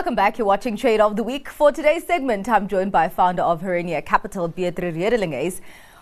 Welcome back. You're watching Trade of the Week. For today's segment, I'm joined by founder of Herenya Capital, Petri Redelinghuys,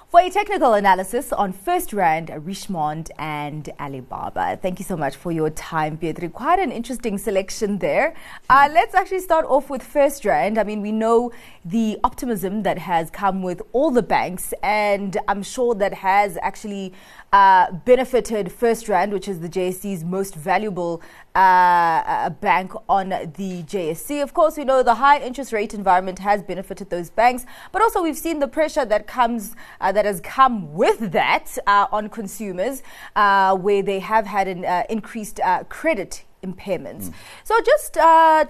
for a technical analysis on First FirstRand, Richemont, and Alibaba. Thank you so much for your time, Petri. Quite an interesting selection there. Uh, let's actually start off with First FirstRand. I mean, we know the optimism that has come with all the banks, and I'm sure that has actually uh, benefited FirstRand, which is the JSE's most valuable uh, uh, bank on the JSC. Of course, we know the high interest rate environment has benefited those banks, but also we've seen the pressure that comes uh, that has come with that uh, on consumers, uh, where they have had an increased credit impairments. Mm. So just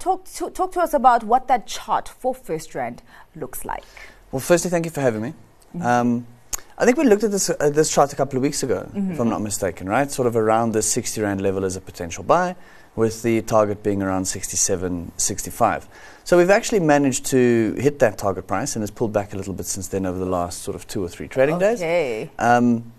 talk to, talk to us about what that chart for First FirstRand looks like. Well, firstly, thank you for having me. Mm-hmm. Um, I think we looked at this, uh, this chart a couple of weeks ago, mm-hmm. if I'm not mistaken, right? Sort of around the 60 Rand level as a potential buy, with the target being around 67, 65. So we've actually managed to hit that target price and it's pulled back a little bit since then over the last sort of two or three trading okay. days. Um,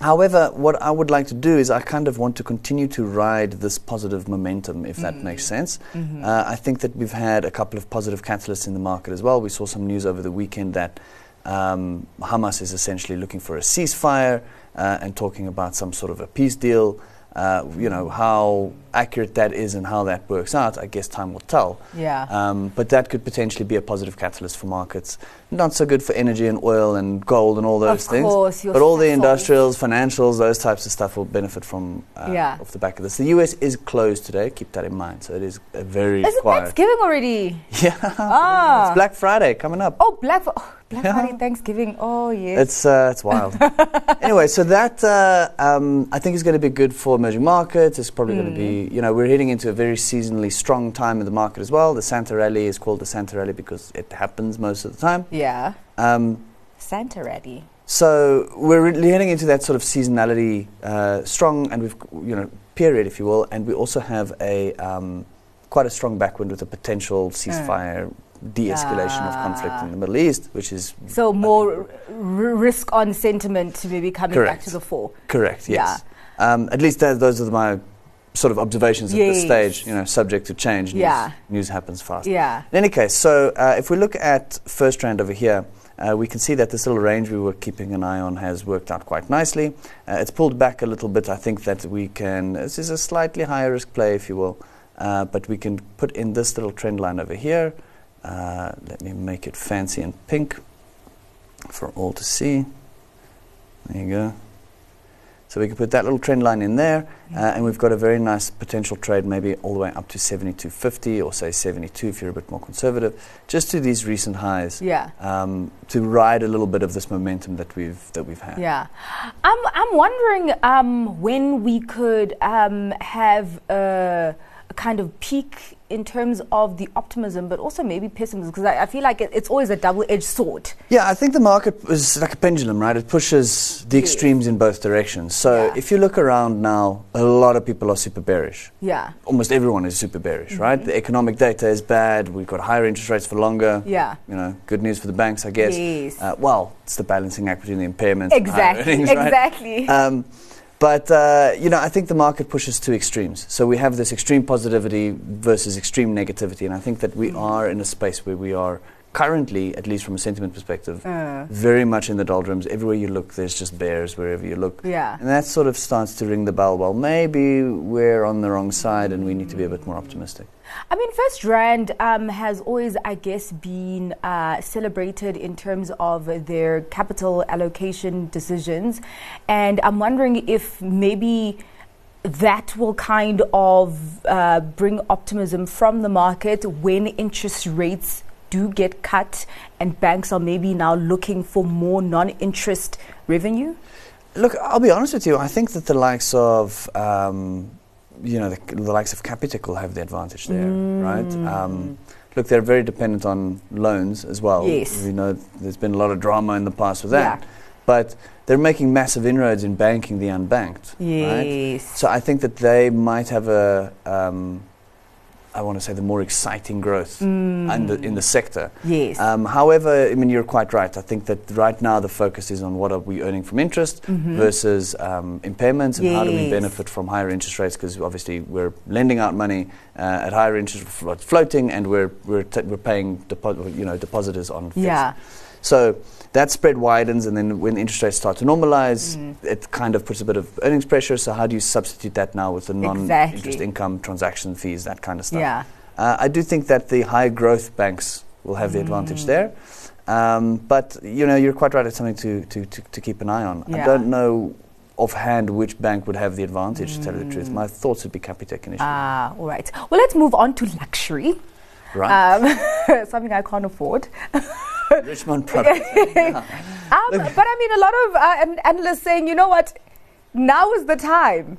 However, what I would like to do is I kind of want to continue to ride this positive momentum, if mm that makes sense. Mm-hmm. Uh, I think that we've had a couple of positive catalysts in the market as well. We saw some news over the weekend that um, Hamas is essentially looking for a ceasefire uh, and talking about some sort of a peace deal. Uh, you know, how accurate that is and how that works out, I guess time will tell. Yeah. Um, but that could potentially be a positive catalyst for markets. Not so good for energy and oil and gold and all those of things. Course, but all the industrials, financials, those types of stuff will benefit from uh, yeah. off the back of this. The US is closed today. Keep that in mind. So it is a very is quiet. Thanksgiving already? Yeah. Ah. it's Black Friday coming up. Oh, Black Friday. Oh. Black yeah. Friday, Thanksgiving. Oh yes, it's uh, it's wild. anyway, so that uh, um, I think is going to be good for emerging markets. It's probably mm. going to be you know we're heading into a very seasonally strong time in the market as well. The Santa Rally is called the Santa Rally because it happens most of the time. Yeah. Um, Santa Rally. So we're really heading into that sort of seasonality, uh, strong, and we've you know period, if you will, and we also have a um, quite a strong backwind with a potential ceasefire. Mm de-escalation of conflict in the Middle East, which is so more r- risk-on sentiment to maybe coming correct. back to the fore. Correct. Yes. Yeah. Um, at least those are my sort of observations yes. at this stage. You know, subject to change. News, yeah. News happens fast. Yeah. In any case, so uh, if we look at FirstRand over here. Uh, we can see that this little range we were keeping an eye on has worked out quite nicely. Uh, it's pulled back a little bit. I think that we can, this is a slightly higher risk play, if you will, uh, but we can put in this little trend line over here. Uh, let me make it fancy and pink for all to see. There you go. So we can put that little trend line in there, uh, and we've got a very nice potential trade, maybe all the way up to 72.50 or say 72 if you're a bit more conservative, just to these recent highs. Yeah. Um, to ride a little bit of this momentum that we've that we've had. Yeah. I'm I'm wondering um, when we could um, have a, a kind of peak in terms of the optimism, but also maybe pessimism, because I, I, feel like it, it's always a double-edged sword. Yeah, I think the market is like a pendulum, right? It pushes the yes. extremes in both directions. So yeah. if you look around now, a lot of people are super bearish. Yeah. Almost everyone is super bearish, mm-hmm. right? The economic data is bad. We've got higher interest rates for longer. Yeah. You know, good news for the banks, I guess. Yes. Uh, well, it's the balancing act between the impairments exactly. and earnings, right? Exactly. Um, but uh, you know, I think the market pushes to extremes. So we have this extreme positivity versus extreme negativity, and I think that we mm. are in a space where we are currently, at least from a sentiment perspective, uh. very much in the doldrums. Everywhere you look, there's just bears wherever you look. Yeah. And that sort of starts to ring the bell. Well, maybe we're on the wrong side, and we need to be a bit more optimistic. I mean, FirstRand um, has always, I guess, been uh, celebrated in terms of their capital allocation decisions. And I'm wondering if maybe that will kind of uh, bring optimism from the market when interest rates do get cut and banks are maybe now looking for more non interest revenue? Look, I'll be honest with you. I think that the likes of um, you know, the, the, likes of Capitec have the advantage there, mm. right? Um, look, they're very dependent on loans as well. Yes. We know there's been a lot of drama in the past with that. Yeah. But they're making massive inroads in banking the unbanked. Yes. Right? So I think that they might have a, um, I want to say, the more exciting growth in, the, in the sector. Yes. Um, however, I mean, you're quite right. I think that right now the focus is on what are we earning from interest versus um, impairments and how do we benefit from higher interest rates because obviously we're lending out money uh, at higher interest floating and we're, we're, t- we're paying depo- you know, depositors on fixed. yeah. So that spread widens, and then when interest rates start to normalize, Mm. it kind of puts a bit of earnings pressure. So how do you substitute that now with the non-interest Exactly. income, transaction fees, that kind of stuff? Yeah. Uh, I do think that the high growth banks will have the Mm. advantage there. Um, but you know, you're quite right. It's something to, to, to, to keep an eye on. I don't know offhand which bank would have the advantage. To tell you the truth, Mm. my thoughts would be Capitec initially. Ah, all right. Well, let's move on to luxury. right, Um, something I can't afford. Richemont product. Um, but I mean, a lot of uh, an- analysts saying, you know what, now is the time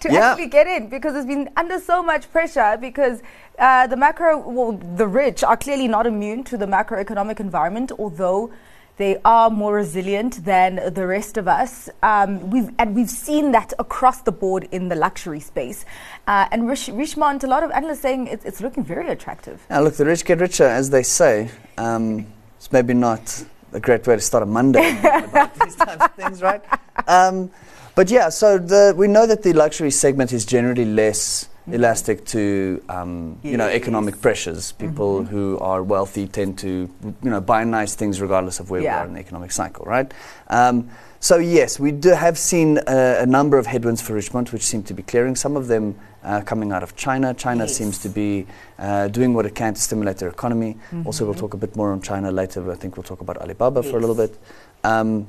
to Yeah. actually get in because it's been under so much pressure because uh, the macro, well, the rich are clearly not immune to the macroeconomic environment, although they are more resilient than the rest of us. Um, we've, and we've seen that across the board in the luxury space. Uh, and Rish, Richemont, a lot of analysts saying it's, it's looking very attractive. Now, look, the rich get richer, as they say. Um, it's maybe not a great way to start a Monday about these types of things, right? Um, but yeah, so the, we know that the luxury segment is generally less elastic to um, you know economic pressures. People who are wealthy tend to you know buy nice things regardless of where Yeah. we are in the economic cycle, right? Um, so yes, we do have seen a, a number of headwinds for Richemont, which seem to be clearing. Some of them uh, coming out of China. China Yes. seems to be uh, doing what it can to stimulate their economy. Also, we'll talk a bit more on China later. But I think we'll talk about Alibaba for a little bit. Um,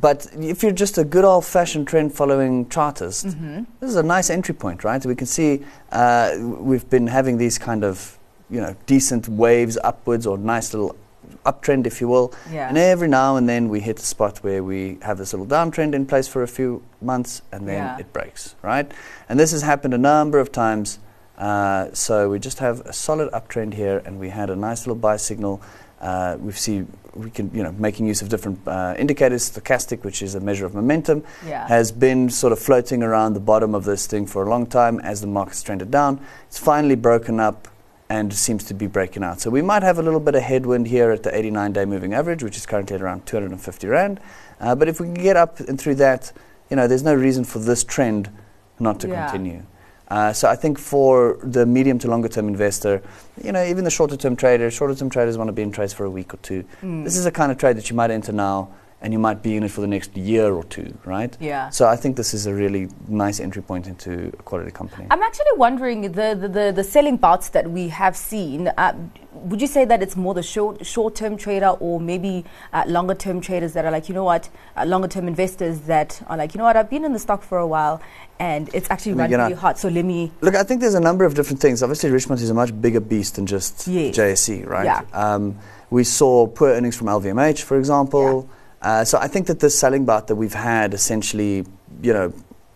but if you're just a good old-fashioned trend-following chartist, Mm-hmm. this is a nice entry point, right? We can see uh, we've been having these kind of, you know, decent waves upwards or nice little uptrend, if you will. Yeah. And every now and then we hit a spot where we have this little downtrend in place for a few months and then Yeah. it breaks, right? And this has happened a number of times. Uh, so we just have a solid uptrend here and we had a nice little buy signal. Uh, we see we can, you know, making use of different uh, indicators, stochastic, which is a measure of momentum, yeah. has been sort of floating around the bottom of this thing for a long time as the market's trended down. It's finally broken up and seems to be breaking out. So we might have a little bit of headwind here at the 89 day moving average, which is currently at around 250 Rand. Uh, but if we can get up and through that, you know, there's no reason for this trend not to Yeah. continue. Uh, so I think for the medium to longer term investor, you know, even the shorter term trader, shorter term traders want to be in trades for a week or two. Mm. This is a kind of trade that you might enter now and you might be in it for the next year or two, right? yeah. So I think this is a really nice entry point into a quality company. I'm actually wondering the, the, the, the selling parts that we have seen. Uh, would you say that it's more the short short term trader or maybe uh, longer term traders that are like, you know what, uh, longer term investors that are like, you know what, I've been in the stock for a while and it's actually Let me run really hot. So let me. Look, I think there's a number of different things. Obviously, Richemont is a much bigger beast than just Yes. JSE, right? Yeah. Um, we saw poor earnings from LVMH, for example. Uh, so I think that this selling bout that we've had essentially, you know,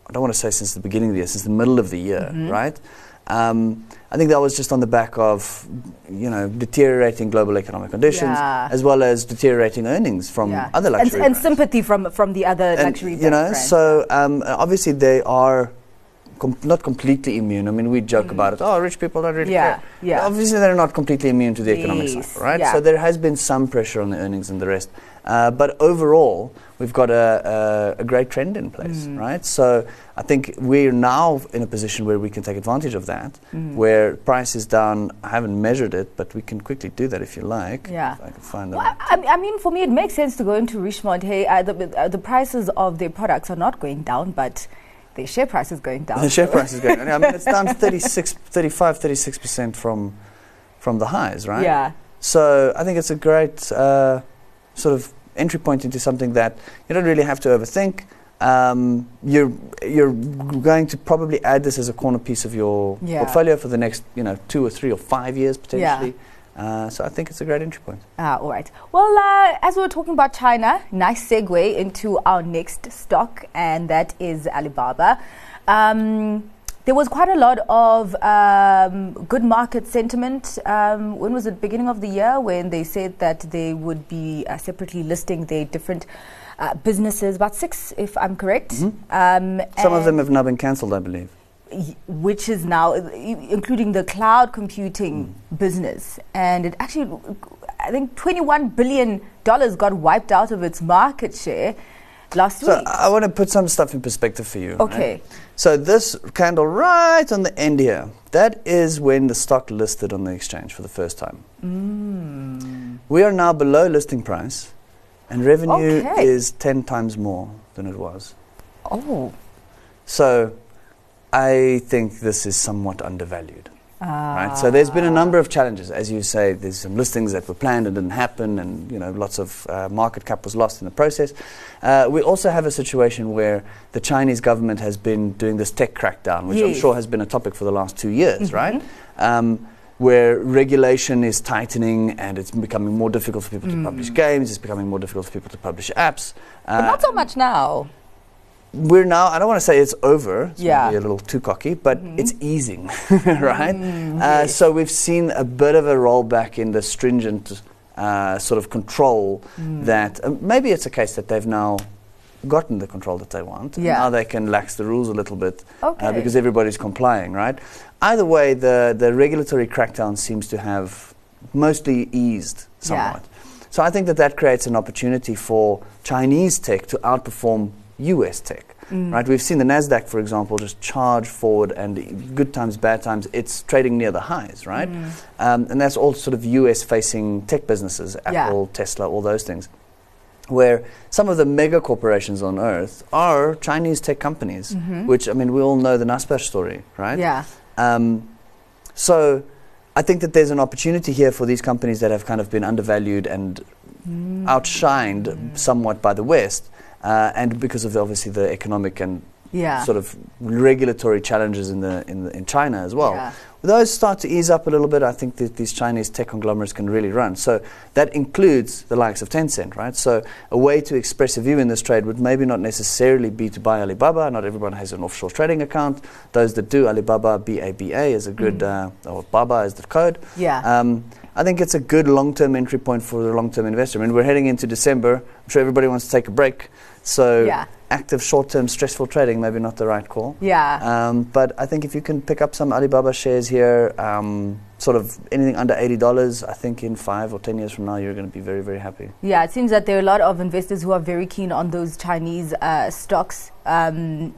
I don't want to say since the beginning of the year, since the middle of the year, Mhm. right? Um, I think that was just on the back of, you know, deteriorating global economic conditions, Yeah. as well as deteriorating earnings from yeah. other and, luxury and brands. sympathy from from the other And, luxury you know, brands. so um, obviously they are com- not completely immune. I mean, we joke Mm. about it. Oh, rich people don't really yeah, care. yeah, Obviously, they're not completely immune to the economic Yes, cycle, right? So there has been some pressure on the earnings and the rest. Uh, but overall, we've got a, a, a great trend in place, Mm. right? So I think we're now in a position where we can take advantage of that, Mm. where price is down. I haven't measured it, but we can quickly do that if you like. Yeah. I can find Well, I, I mean, for me, it makes sense to go into Richemont. Hey, uh, the, uh, the prices of their products are not going down, but their share price is going down. The share price is going. Down. I mean, it's down 36, 35, 36 percent from from the highs, right? Yeah. So I think it's a great uh, sort of entry point into something that you don't really have to overthink. Um, you're you're going to probably add this as a corner piece of your Yeah. portfolio for the next you know two or three or five years Yeah. potentially. Uh, so I think it's a great entry point. Ah, all right. Well, uh, as we were talking about China, nice segue into our next stock, and that is Alibaba. Um, there was quite a lot of um, good market sentiment. Um, when was it? Beginning of the year, when they said that they would be uh, separately listing their different uh, businesses, about six, if I'm correct. Mhm. Um, Some of them have now been cancelled, I believe. y- which is now i- including the cloud computing business, and it actually, I think, twenty-one billion dollars got wiped out of its market share last So week. I want to put some stuff in perspective for you. right? So this candle right on the end here, that is when the stock listed on the exchange for the first time. Mm. We are now below listing price, and revenue Okay. is ten times more than it was. oh, So I think this is somewhat undervalued. Right. So there's been a number of challenges, as you say. There's some listings that were planned and didn't happen, and you know lots of uh, market cap was lost in the process. Uh, we also have a situation where the Chinese government has been doing this tech crackdown, which I'm sure has been a topic for the last two years, Mhm. right? Um, where regulation is tightening and it's becoming more difficult for people to publish games. It's becoming more difficult for people to publish apps. but Uh, not so much now. We're now, I don't want to say it's over, it's Yeah. a little too cocky, but Mhm. it's easing, right? Mm, Uh, so we've seen a bit of a rollback in the stringent uh, sort of control Mm. that uh, maybe it's a case that they've now gotten the control that they want. Yeah. Now they can lax the rules a little bit okay. uh, because everybody's complying, right? Either way, the, the regulatory crackdown seems to have mostly eased somewhat. Yeah. So I think that that creates an opportunity for Chinese tech to outperform US tech. Mm. Right, we've seen the Nasdaq, for example, just charge forward, and good times, bad times, it's trading near the highs, right? Mm. Um, and that's all sort of US-facing tech businesses, Yeah. Apple, Tesla, all those things. Where some of the mega corporations on Earth are Chinese tech companies, Mhm. which I mean, we all know the Naspers story, right? Yeah. Um, so I think that there's an opportunity here for these companies that have kind of been undervalued and Mm. outshined somewhat by the West, Uh, and because of the, obviously the economic and Yeah. sort of regulatory challenges in the in, the, in China as well. Yeah. Those start to ease up a little bit. I think that these Chinese tech conglomerates can really run. So that includes the likes of Tencent, right? So a way to express a view in this trade would maybe not necessarily be to buy Alibaba. Not everyone has an offshore trading account. Those that do, Alibaba BABA is a good, Mm. uh, or Baba is the code. Yeah. Um, I think it's a good long-term entry point for the long-term investor. I mean, we're heading into December. I'm sure everybody wants to take a break. So yeah. Active short-term stressful trading maybe not the right call. Yeah. Um, but I think if you can pick up some Alibaba shares here, um, sort of anything under eighty dollars, I think in five or ten years from now you're going to be very very happy. Yeah, it seems that there are a lot of investors who are very keen on those Chinese uh, stocks. Um,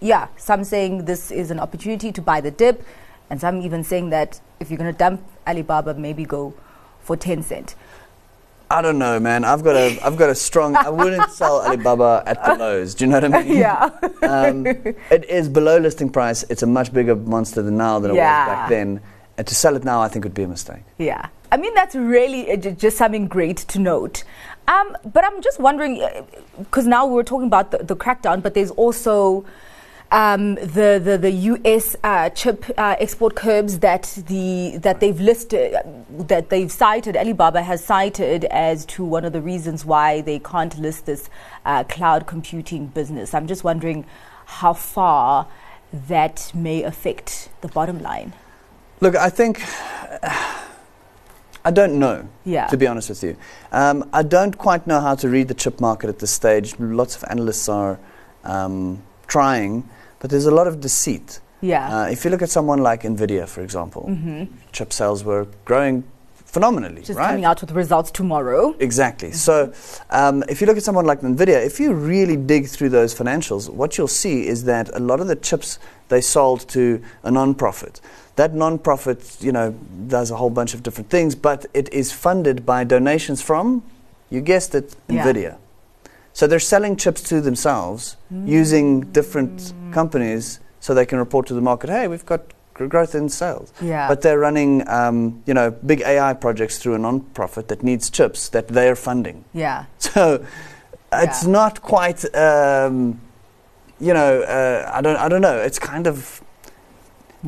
yeah, some saying this is an opportunity to buy the dip, and some even saying that if you're going to dump Alibaba, maybe go for Tencent. I don't know, man. I've got a I've got a strong. I wouldn't sell Alibaba at the lows. Do you know what I mean? yeah. Um, it is below listing price. It's a much bigger monster than now than it Yeah. was back then. And to sell it now, I think would be a mistake. Yeah. I mean, that's really uh, ju- just something great to note. Um, but I'm just wondering, because now we're talking about the, the crackdown, but there's also um, the, the, the US uh, chip uh, export curbs that, the, that they've listed, that they've cited, Alibaba has cited as to one of the reasons why they can't list this uh, cloud computing business. I'm just wondering how far that may affect the bottom line. Look, I think I don't know. Yeah. to be honest with you. Um, I don't quite know how to read the chip market at this stage. Lots of analysts are um, trying, but there's a lot of deceit. Yeah. Uh, if you look at someone like Nvidia, for example, hmm chip sales were growing phenomenally, Just right? coming out with results tomorrow. Exactly. So, um, if you look at someone like Nvidia, if you really dig through those financials, what you'll see is that a lot of the chips they sold to a non-profit. That non-profit, you know, does a whole bunch of different things, but it is funded by donations from, you guessed it, Yeah. Nvidia. So they're selling chips to themselves using different companies so they can report to the market, hey, we've got gr- growth in sales. Yeah. But they're running, um, you know, big AI projects through a non-profit that needs chips that they're funding. yeah. So it's Yeah. not quite, um, you know, uh, I don't, I don't know. It's kind of,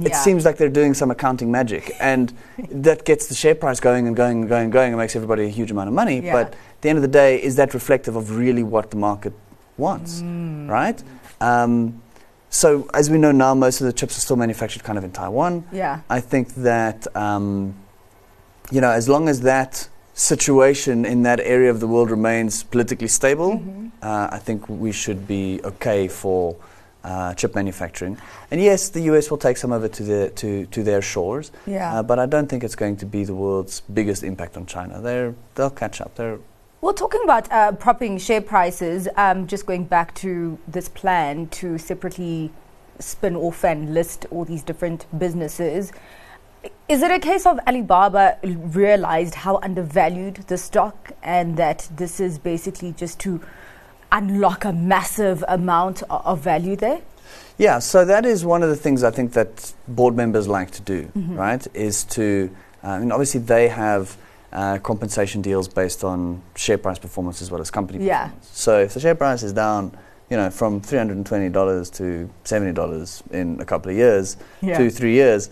it seems like they're doing some accounting magic, and that gets the share price going and going and going and going, and makes everybody a huge amount of money. Yeah. But the end of the day, is that reflective of really what the market wants? Mm. Right? Um, so as we know now, most of the chips are still manufactured kind of in Taiwan. Yeah. I think that um, you know, as long as that situation in that area of the world remains politically stable, Mhm. uh, I think we should be okay for uh, chip manufacturing. And yes, the US will take some of it to, the, to, to their shores, Yeah. uh, but I don't think it's going to be the world's biggest impact on China. They're, they'll catch up. They're, Well, talking about uh, propping share prices, um, just going back to this plan to separately spin off and list all these different businesses, is it a case of Alibaba realized how undervalued the stock and that this is basically just to unlock a massive amount of value there? Yeah, so that is one of the things I think that board members like to do, Mhm. right? Is to, uh, I mean, obviously they have uh, compensation deals based on share price performance as well as company Yeah. performance. So if the share price is down, you know, from three hundred and twenty dollars to seventy dollars in a couple of years, two three years,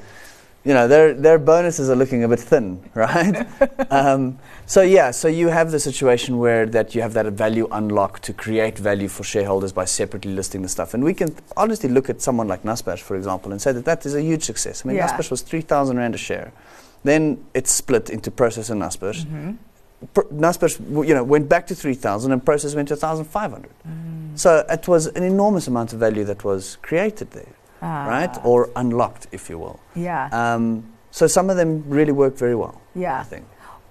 you know, their their bonuses are looking a bit thin, right? um, so yeah, so you have the situation where that you have that value unlock to create value for shareholders by separately listing the stuff, and we can honestly look at someone like Naspers, for example, and say that that is a huge success. I mean, Yeah. Naspers was three thousand rand a share, then it's split into Prosus and Naspers. Mhm. Pr- Naspers, you know, went back to three thousand, and Prosus went to thousand five hundred. Mm. So it was an enormous amount of value that was created there, right, Ah, or unlocked, if you will. yeah, Um, so some of them really work very well. Yeah. I think.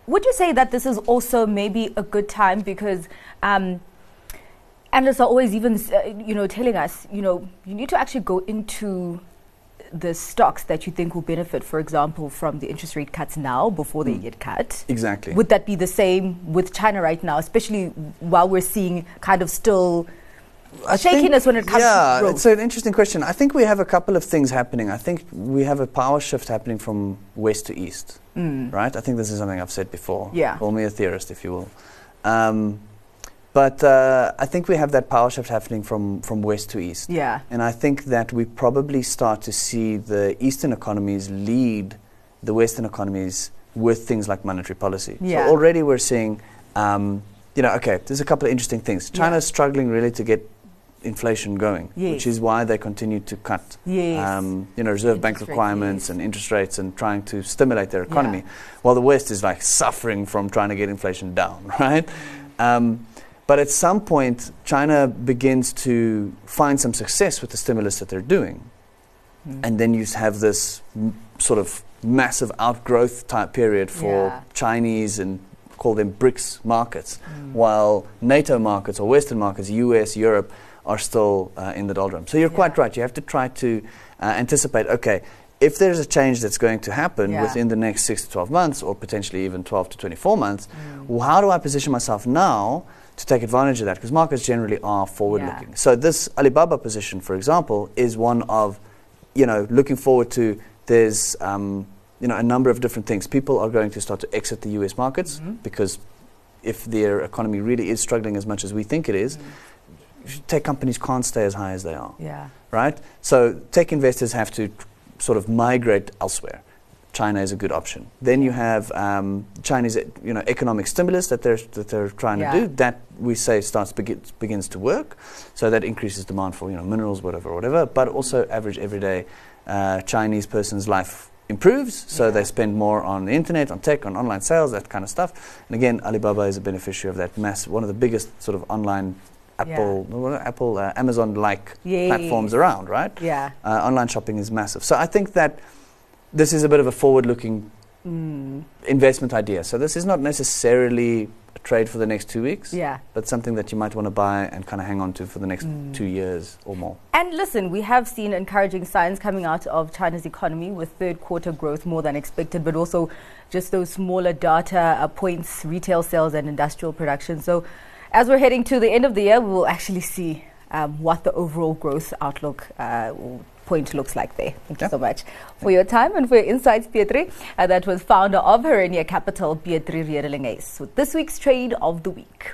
Would you say that this is also maybe a good time because um, analysts are always even, uh, you know, telling us, you know, you need to actually go into the stocks that you think will benefit, for example, from the interest rate cuts now before they Mm. get cut. Exactly. Would that be the same with China right now, especially while we're seeing kind of still I shakiness when it comes yeah, to growth? it's an interesting question. I think we have a couple of things happening. I think we have a power shift happening from west to east, Mm. right? I think this is something I've said before. Yeah. Call me a theorist, if you will. Um, but uh, I think we have that power shift happening from, from west to east. Yeah. And I think that we probably start to see the eastern economies lead the western economies with things like monetary policy. Yeah. So already we're seeing, um, you know, okay, there's a couple of interesting things. Yeah. China's struggling really to get inflation going, Yes. which is why they continue to cut, Yes. um, you know, reserve bank Interest rate, requirements yes. and interest rates and trying to stimulate their economy, while the West is like suffering from trying to get inflation down, right? Um, but at some point, China begins to find some success with the stimulus that they're doing. Mm. And then you have this m- sort of massive outgrowth type period for Yeah. Chinese and call them BRICS markets, Mm. while NATO markets or Western markets, US, Europe, are still uh, in the doldrums. So you're quite right. You have to try to uh, anticipate, okay, if there's a change that's going to happen Yeah. within the next 6 to 12 months or potentially even 12 to 24 months, Mm. well, how do I position myself now to take advantage of that? Because markets generally are forward looking. So this Alibaba position, for example, is one of, you know, looking forward to there's, um, you know, a number of different things. People are going to start to exit the US markets Mhm. because if their economy really is struggling as much as we think it is, Mm. tech companies can't stay as high as they are Yeah. right? So tech investors have to sort of migrate elsewhere. China is a good option. Then you have um, Chinese, you know, economic stimulus that they're that they're trying Yeah. to do. That we say starts begins begins to work. So that increases demand for you know minerals, whatever, whatever. But also average everyday uh, Chinese person's life improves. So Yeah. they spend more on the internet, on tech, on online sales, that kind of stuff. And again, Alibaba is a beneficiary of that mass. One of the biggest sort of online Apple, not Apple, uh, Amazon-like platforms around, right? Yeah. Uh, online shopping is massive. So I think that this is a bit of a forward-looking Mm. investment idea. So this is not necessarily a trade for the next two weeks, Yeah. but something that you might want to buy and kind of hang on to for the next Mm. two years or more. And listen, we have seen encouraging signs coming out of China's economy with third quarter growth more than expected, but also just those smaller data uh, points, retail sales and industrial production. So as we're heading to the end of the year, we will actually see um, what the overall growth outlook uh, will- point looks like there. Thank you so much for your time and for your insights, Petri. Uh, that was founder of Herenya Capital, Petri Redelinghuys, with this week's trade of the week.